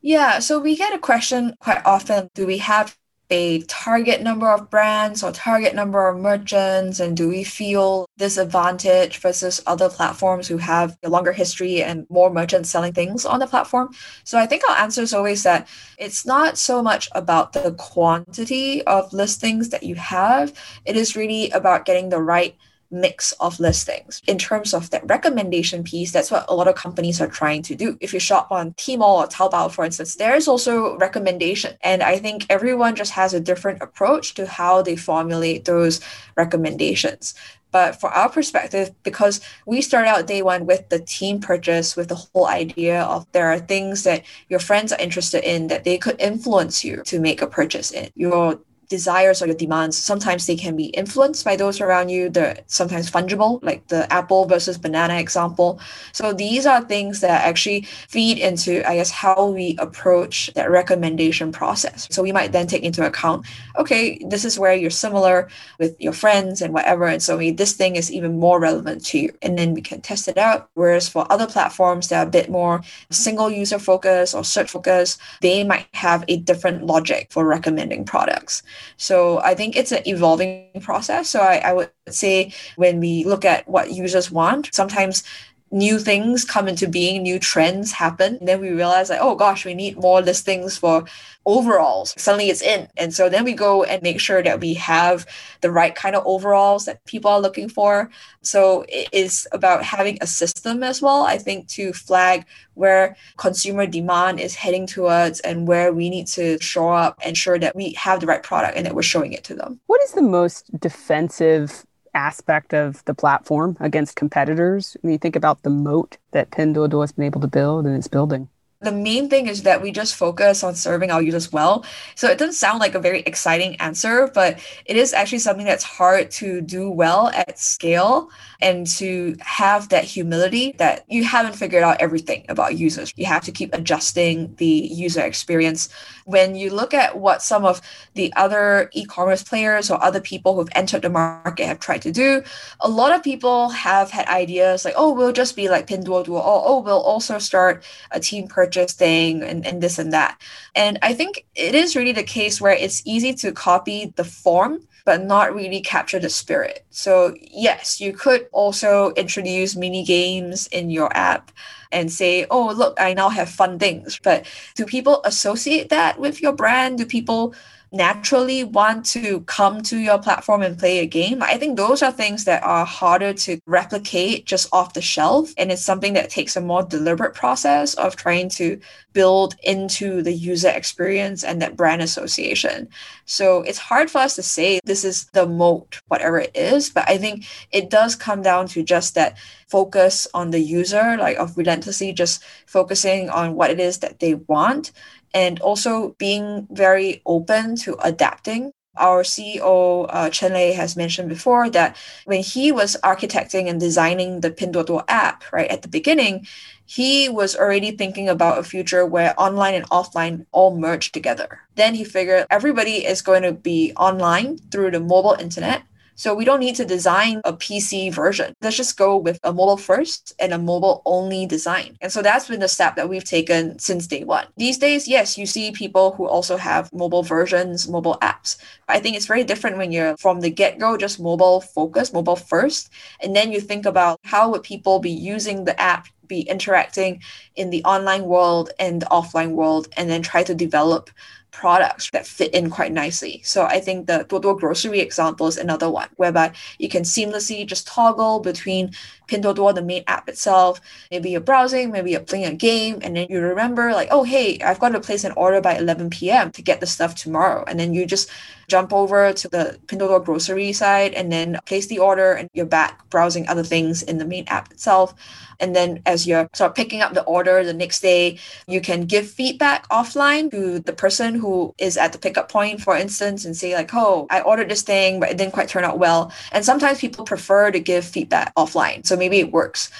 Yeah, so we get a question quite often do we have a target number of brands or target number of merchants? And do we feel disadvantage versus other platforms who have a longer history and more merchants selling things on the platform? So I think our answer is always that it's not so much about the quantity of listings that you have, it is really about getting the right mix of listings. In terms of that recommendation piece, that's what a lot of companies are trying to do. If you shop on Tmall or Taobao, for instance, there is also recommendation. And I think everyone just has a different approach to how they formulate those recommendations. But for our perspective, because we start out day one with the team purchase, with the whole idea of there are things that your friends are interested in that they could influence you to make a purchase in. Your desires or your demands, sometimes they can be influenced by those around you. They're sometimes fungible, like the apple versus banana example. So these are things that actually feed into, I guess, how we approach that recommendation process. So we might then take into account, okay, this is where you're similar with your friends and whatever. And so maybe this thing is even more relevant to you. And then we can test it out. Whereas for other platforms that are a bit more single user focused or search focused, they might have a different logic for recommending products. So I think it's an evolving process. So I, I would say when we look at what users want, sometimes new things come into being, new trends happen. And then we realize like, oh gosh, we need more listings for overalls. Suddenly it's in. And so then we go and make sure that we have the right kind of overalls that people are looking for. So it is about having a system as well, I think, to flag where consumer demand is heading towards and where we need to show up, ensure that we have the right product and that we're showing it to them. What is the most defensive aspect of the platform against competitors when you think about the moat that Pinduoduo has been able to build and it's building? The main thing is that we just focus on serving our users well. So it doesn't sound like a very exciting answer, but it is actually something that's hard to do well at scale and to have that humility that you haven't figured out everything about users. You have to keep adjusting the user experience. When you look at what some of the other e commerce players or other people who've entered the market have tried to do, a lot of people have had ideas like, oh, we'll just be like Pinduoduo, or oh, we'll also start a team purchase thing and, and this and that. And I think it is really the case where it's easy to copy the form but not really capture the spirit. So, yes, you could also introduce mini games in your app and say, oh, look, I now have fun things. But do people associate that with your brand? Do people naturally want to come to your platform and play a game. I think those are things that are harder to replicate just off the shelf. And it's something that takes a more deliberate process of trying to build into the user experience and that brand association. So it's hard for us to say this is the moat, whatever it is, but I think it does come down to just that focus on the user, like of relentlessly just focusing on what it is that they want and also being very open to adapting. Our CEO, uh, Chen Lei, has mentioned before that when he was architecting and designing the Pinduoduo app, right, at the beginning, he was already thinking about a future where online and offline all merge together. Then he figured everybody is going to be online through the mobile internet so we don't need to design a PC version. Let's just go with a mobile first and a mobile only design. And so that's been the step that we've taken since day one. These days, yes, you see people who also have mobile versions, mobile apps. I think it's very different when you're from the get go, just mobile focused, mobile first. And then you think about how would people be using the app be interacting in the online world and the offline world and then try to develop products that fit in quite nicely. So I think the Duoduo grocery example is another one whereby you can seamlessly just toggle between Pinduoduo, the main app itself. Maybe you're browsing, maybe you're playing a game, and then you remember like, oh hey, I've got to place an order by 11 p.m. to get the stuff tomorrow, and then you just jump over to the Pinduoduo grocery side and then place the order, and you're back browsing other things in the main app itself. And then as you're sort of picking up the order the next day, you can give feedback offline to the person who is at the pickup point, for instance, and say like, oh, I ordered this thing, but it didn't quite turn out well. And sometimes people prefer to give feedback offline. So maybe it works.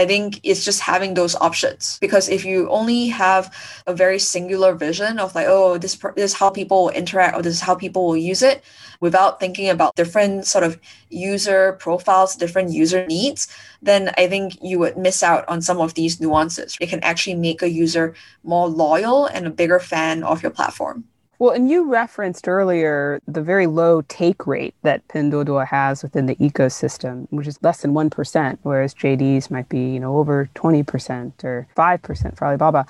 I think it's just having those options because if you only have a very singular vision of like, oh, this, this is how people will interact or this is how people will use it without thinking about different sort of user profiles, different user needs, then I think you would miss out on some of these nuances. It can actually make a user more loyal and a bigger fan of your platform. Well, and you referenced earlier the very low take rate that Pinduoduo has within the ecosystem, which is less than 1%, whereas JD's might be, you know, over 20% or 5% for Alibaba.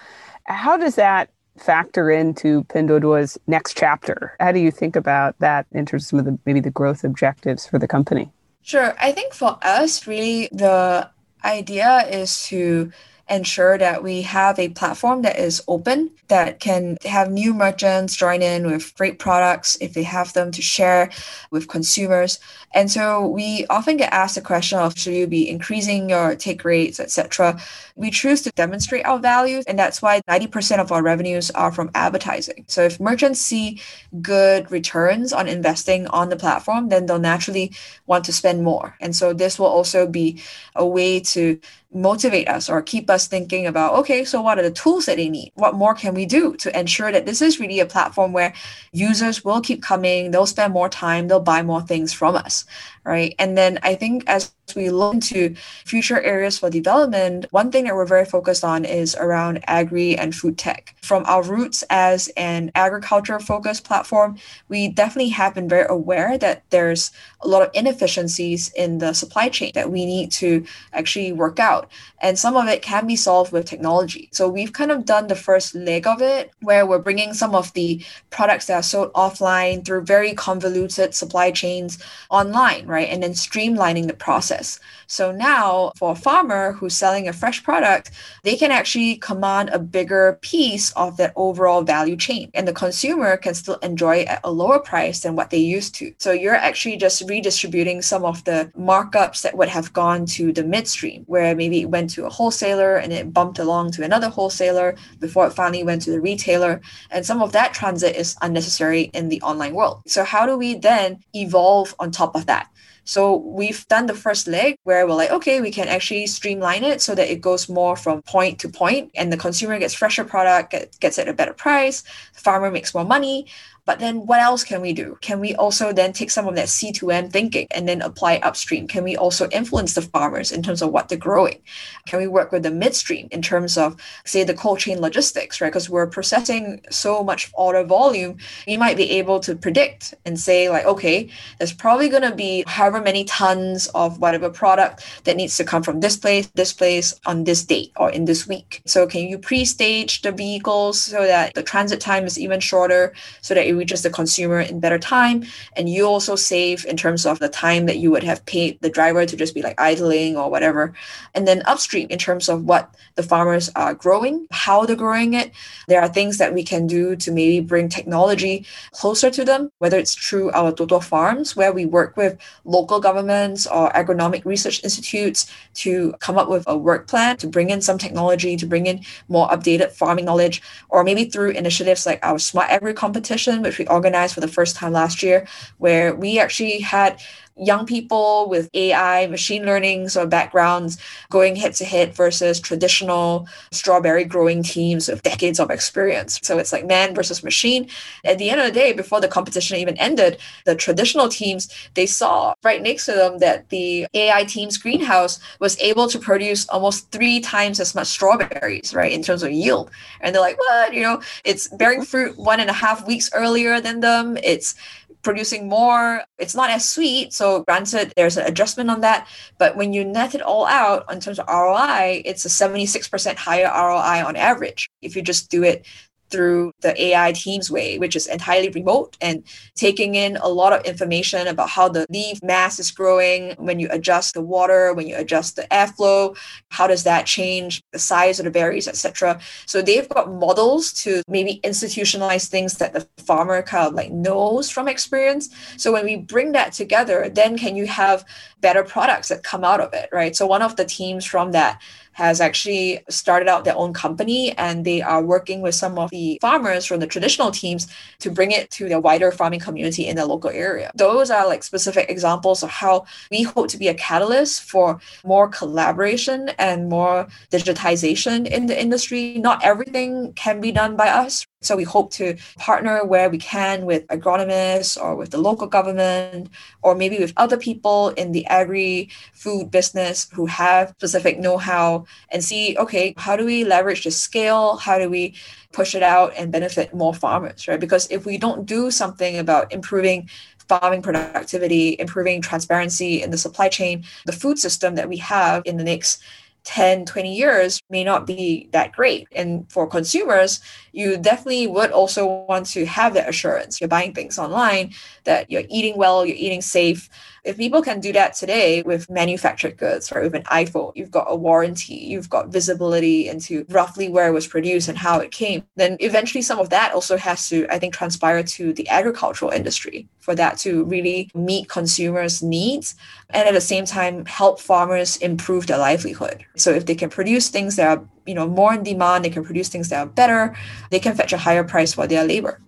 How does that factor into Pinduoduo's next chapter? How do you think about that in terms of some of the maybe the growth objectives for the company? Sure. I think for us, really, the idea is to ensure that we have a platform that is open, that can have new merchants join in with great products if they have them to share with consumers. And so we often get asked the question of should you be increasing your take rates, etc. We choose to demonstrate our values, and that's why 90% of our revenues are from advertising. So if merchants see good returns on investing on the platform, then they'll naturally want to spend more. And so this will also be a way to motivate us or keep us thinking about okay so what are the tools that they need what more can we do to ensure that this is really a platform where users will keep coming they'll spend more time they'll buy more things from us right and then i think as we look into future areas for development, one thing that we're very focused on is around agri and food tech. From our roots as an agriculture focused platform, we definitely have been very aware that there's a lot of inefficiencies in the supply chain that we need to actually work out. And some of it can be solved with technology. So we've kind of done the first leg of it where we're bringing some of the products that are sold offline through very convoluted supply chains online, right? And then streamlining the process. So now for a farmer who's selling a fresh product, they can actually command a bigger piece of that overall value chain. And the consumer can still enjoy it at a lower price than what they used to. So you're actually just redistributing some of the markups that would have gone to the midstream, where maybe it went to a wholesaler and it bumped along to another wholesaler before it finally went to the retailer. And some of that transit is unnecessary in the online world. So, how do we then evolve on top of that? So we've done the first leg where we're like, okay, we can actually streamline it so that it goes more from point to point and the consumer gets fresher product, gets it at a better price, the farmer makes more money. But then what else can we do? Can we also then take some of that C2M thinking and then apply upstream? Can we also influence the farmers in terms of what they're growing? Can we work with the midstream in terms of, say, the cold chain logistics, right? Because we're processing so much order volume, we might be able to predict and say, like, okay, there's probably going to be however many tons of whatever product that needs to come from this place, this place on this date or in this week. So can you pre-stage the vehicles so that the transit time is even shorter so that it reaches the consumer in better time. And you also save in terms of the time that you would have paid the driver to just be like idling or whatever. And then upstream in terms of what the farmers are growing, how they're growing it. There are things that we can do to maybe bring technology closer to them, whether it's through our Duoduo farms, where we work with local governments or agronomic research institutes to come up with a work plan to bring in some technology, to bring in more updated farming knowledge, or maybe through initiatives like our Smart Agri competition, which we organized for the first time last year, where we actually had young people with AI, machine learning sort of backgrounds going head to head versus traditional strawberry growing teams with decades of experience. So it's like man versus machine. At the end of the day, before the competition even ended, the traditional teams, they saw right next to them that the AI team's greenhouse was able to produce almost three times as much strawberries, right, in terms of yield. And they're like, what? You know, it's bearing fruit one and a half weeks earlier than them. It's producing more. It's not as sweet. So granted, there's an adjustment on that. But when you net it all out in terms of ROI, it's a 76% higher ROI on average. If you just do it through the AI teams way, which is entirely remote and taking in a lot of information about how the leaf mass is growing when you adjust the water, when you adjust the airflow, how does that change the size of the berries, etc. So they've got models to maybe institutionalize things that the farmer kind of like knows from experience. So when we bring that together, then can you have better products that come out of it, right? So one of the teams from that has actually started out their own company and they are working with some of the farmers from the traditional teams to bring it to the wider farming community in the local area. Those are like specific examples of how we hope to be a catalyst for more collaboration and more digitization in the industry. Not everything can be done by us, so we hope to partner where we can with agronomists or with the local government or maybe with other people in the agri food business who have specific know-how and see, okay, how do we leverage the scale? How do we push it out and benefit more farmers, right? Because if we don't do something about improving farming productivity, improving transparency in the supply chain, the food system that we have in the next 10, 20 years may not be that great. And for consumers, you definitely would also want to have that assurance. You're buying things online, that you're eating well, you're eating safe, if people can do that today with manufactured goods, right, with an iPhone, you've got a warranty, you've got visibility into roughly where it was produced and how it came, then eventually some of that also has to, I think, transpire to the agricultural industry for that to really meet consumers' needs and at the same time help farmers improve their livelihood. So if they can produce things that are you know more in demand, they can produce things that are better, they can fetch a higher price for their labor.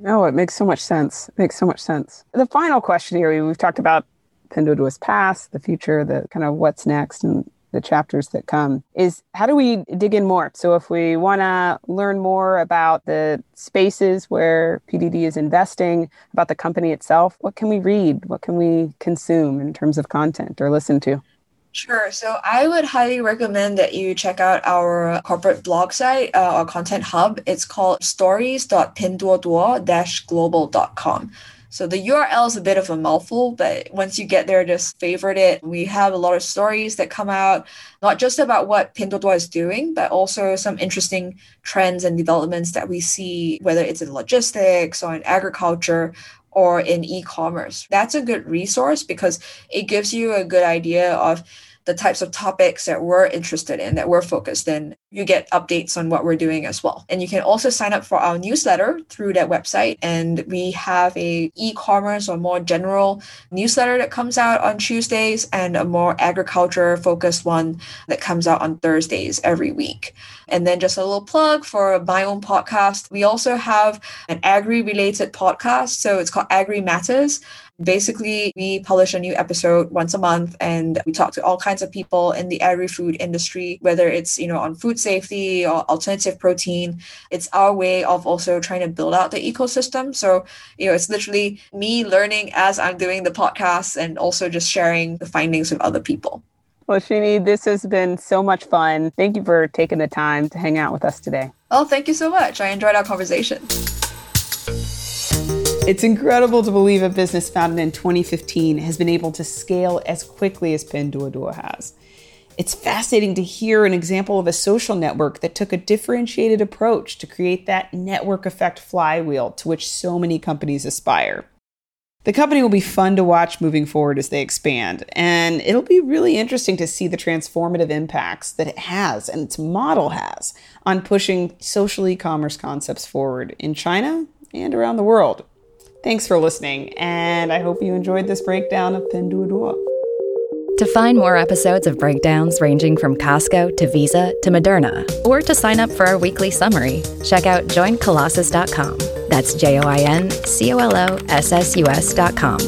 No, it makes so much sense. It makes so much sense. The final question here, we've talked about Pinduoduo's past, the future, the kind of what's next and the chapters that come is how do we dig in more? So if we want to learn more about the spaces where PDD is investing, about the company itself, what can we read? What can we consume in terms of content or listen to? Sure. So I would highly recommend that you check out our corporate blog site, uh, our content hub. It's called stories.pinduoduo-global.com. So the URL is a bit of a mouthful, but once you get there, just favorite it. We have a lot of stories that come out, not just about what Pinduoduo is doing, but also some interesting trends and developments that we see, whether it's in logistics or in agriculture or in e-commerce. That's a good resource because it gives you a good idea of the types of topics that we're interested in, that we're focused in. You get updates on what we're doing as well. And you can also sign up for our newsletter through that website. And we have a e-commerce or more general newsletter that comes out on Tuesdays and a more agriculture focused one that comes out on Thursdays every week. And then just a little plug for my own podcast. We also have an agri related podcast. So it's called Agri Matters. Basically, we publish a new episode once a month and we talk to all kinds of people in the agri-food industry, whether it's, you know, on food safety or alternative protein. It's our way of also trying to build out the ecosystem. So, you know, it's literally me learning as I'm doing the podcast and also just sharing the findings with other people. Well, Xin Yi, this has been so much fun. Thank you for taking the time to hang out with us today. Oh, thank you so much. I enjoyed our conversation. It's incredible to believe a business founded in 2015 has been able to scale as quickly as Pinduoduo has. It's fascinating to hear an example of a social network that took a differentiated approach to create that network effect flywheel to which so many companies aspire. The company will be fun to watch moving forward as they expand, and it'll be really interesting to see the transformative impacts that it has and its model has on pushing social e commerce concepts forward in China and around the world. Thanks for listening, and I hope you enjoyed this breakdown of Pinduoduo. To find more episodes of breakdowns ranging from Costco to Visa to Moderna, or to sign up for our weekly summary, check out joincolossus.com. That's J O I N C O L O S S U S.com.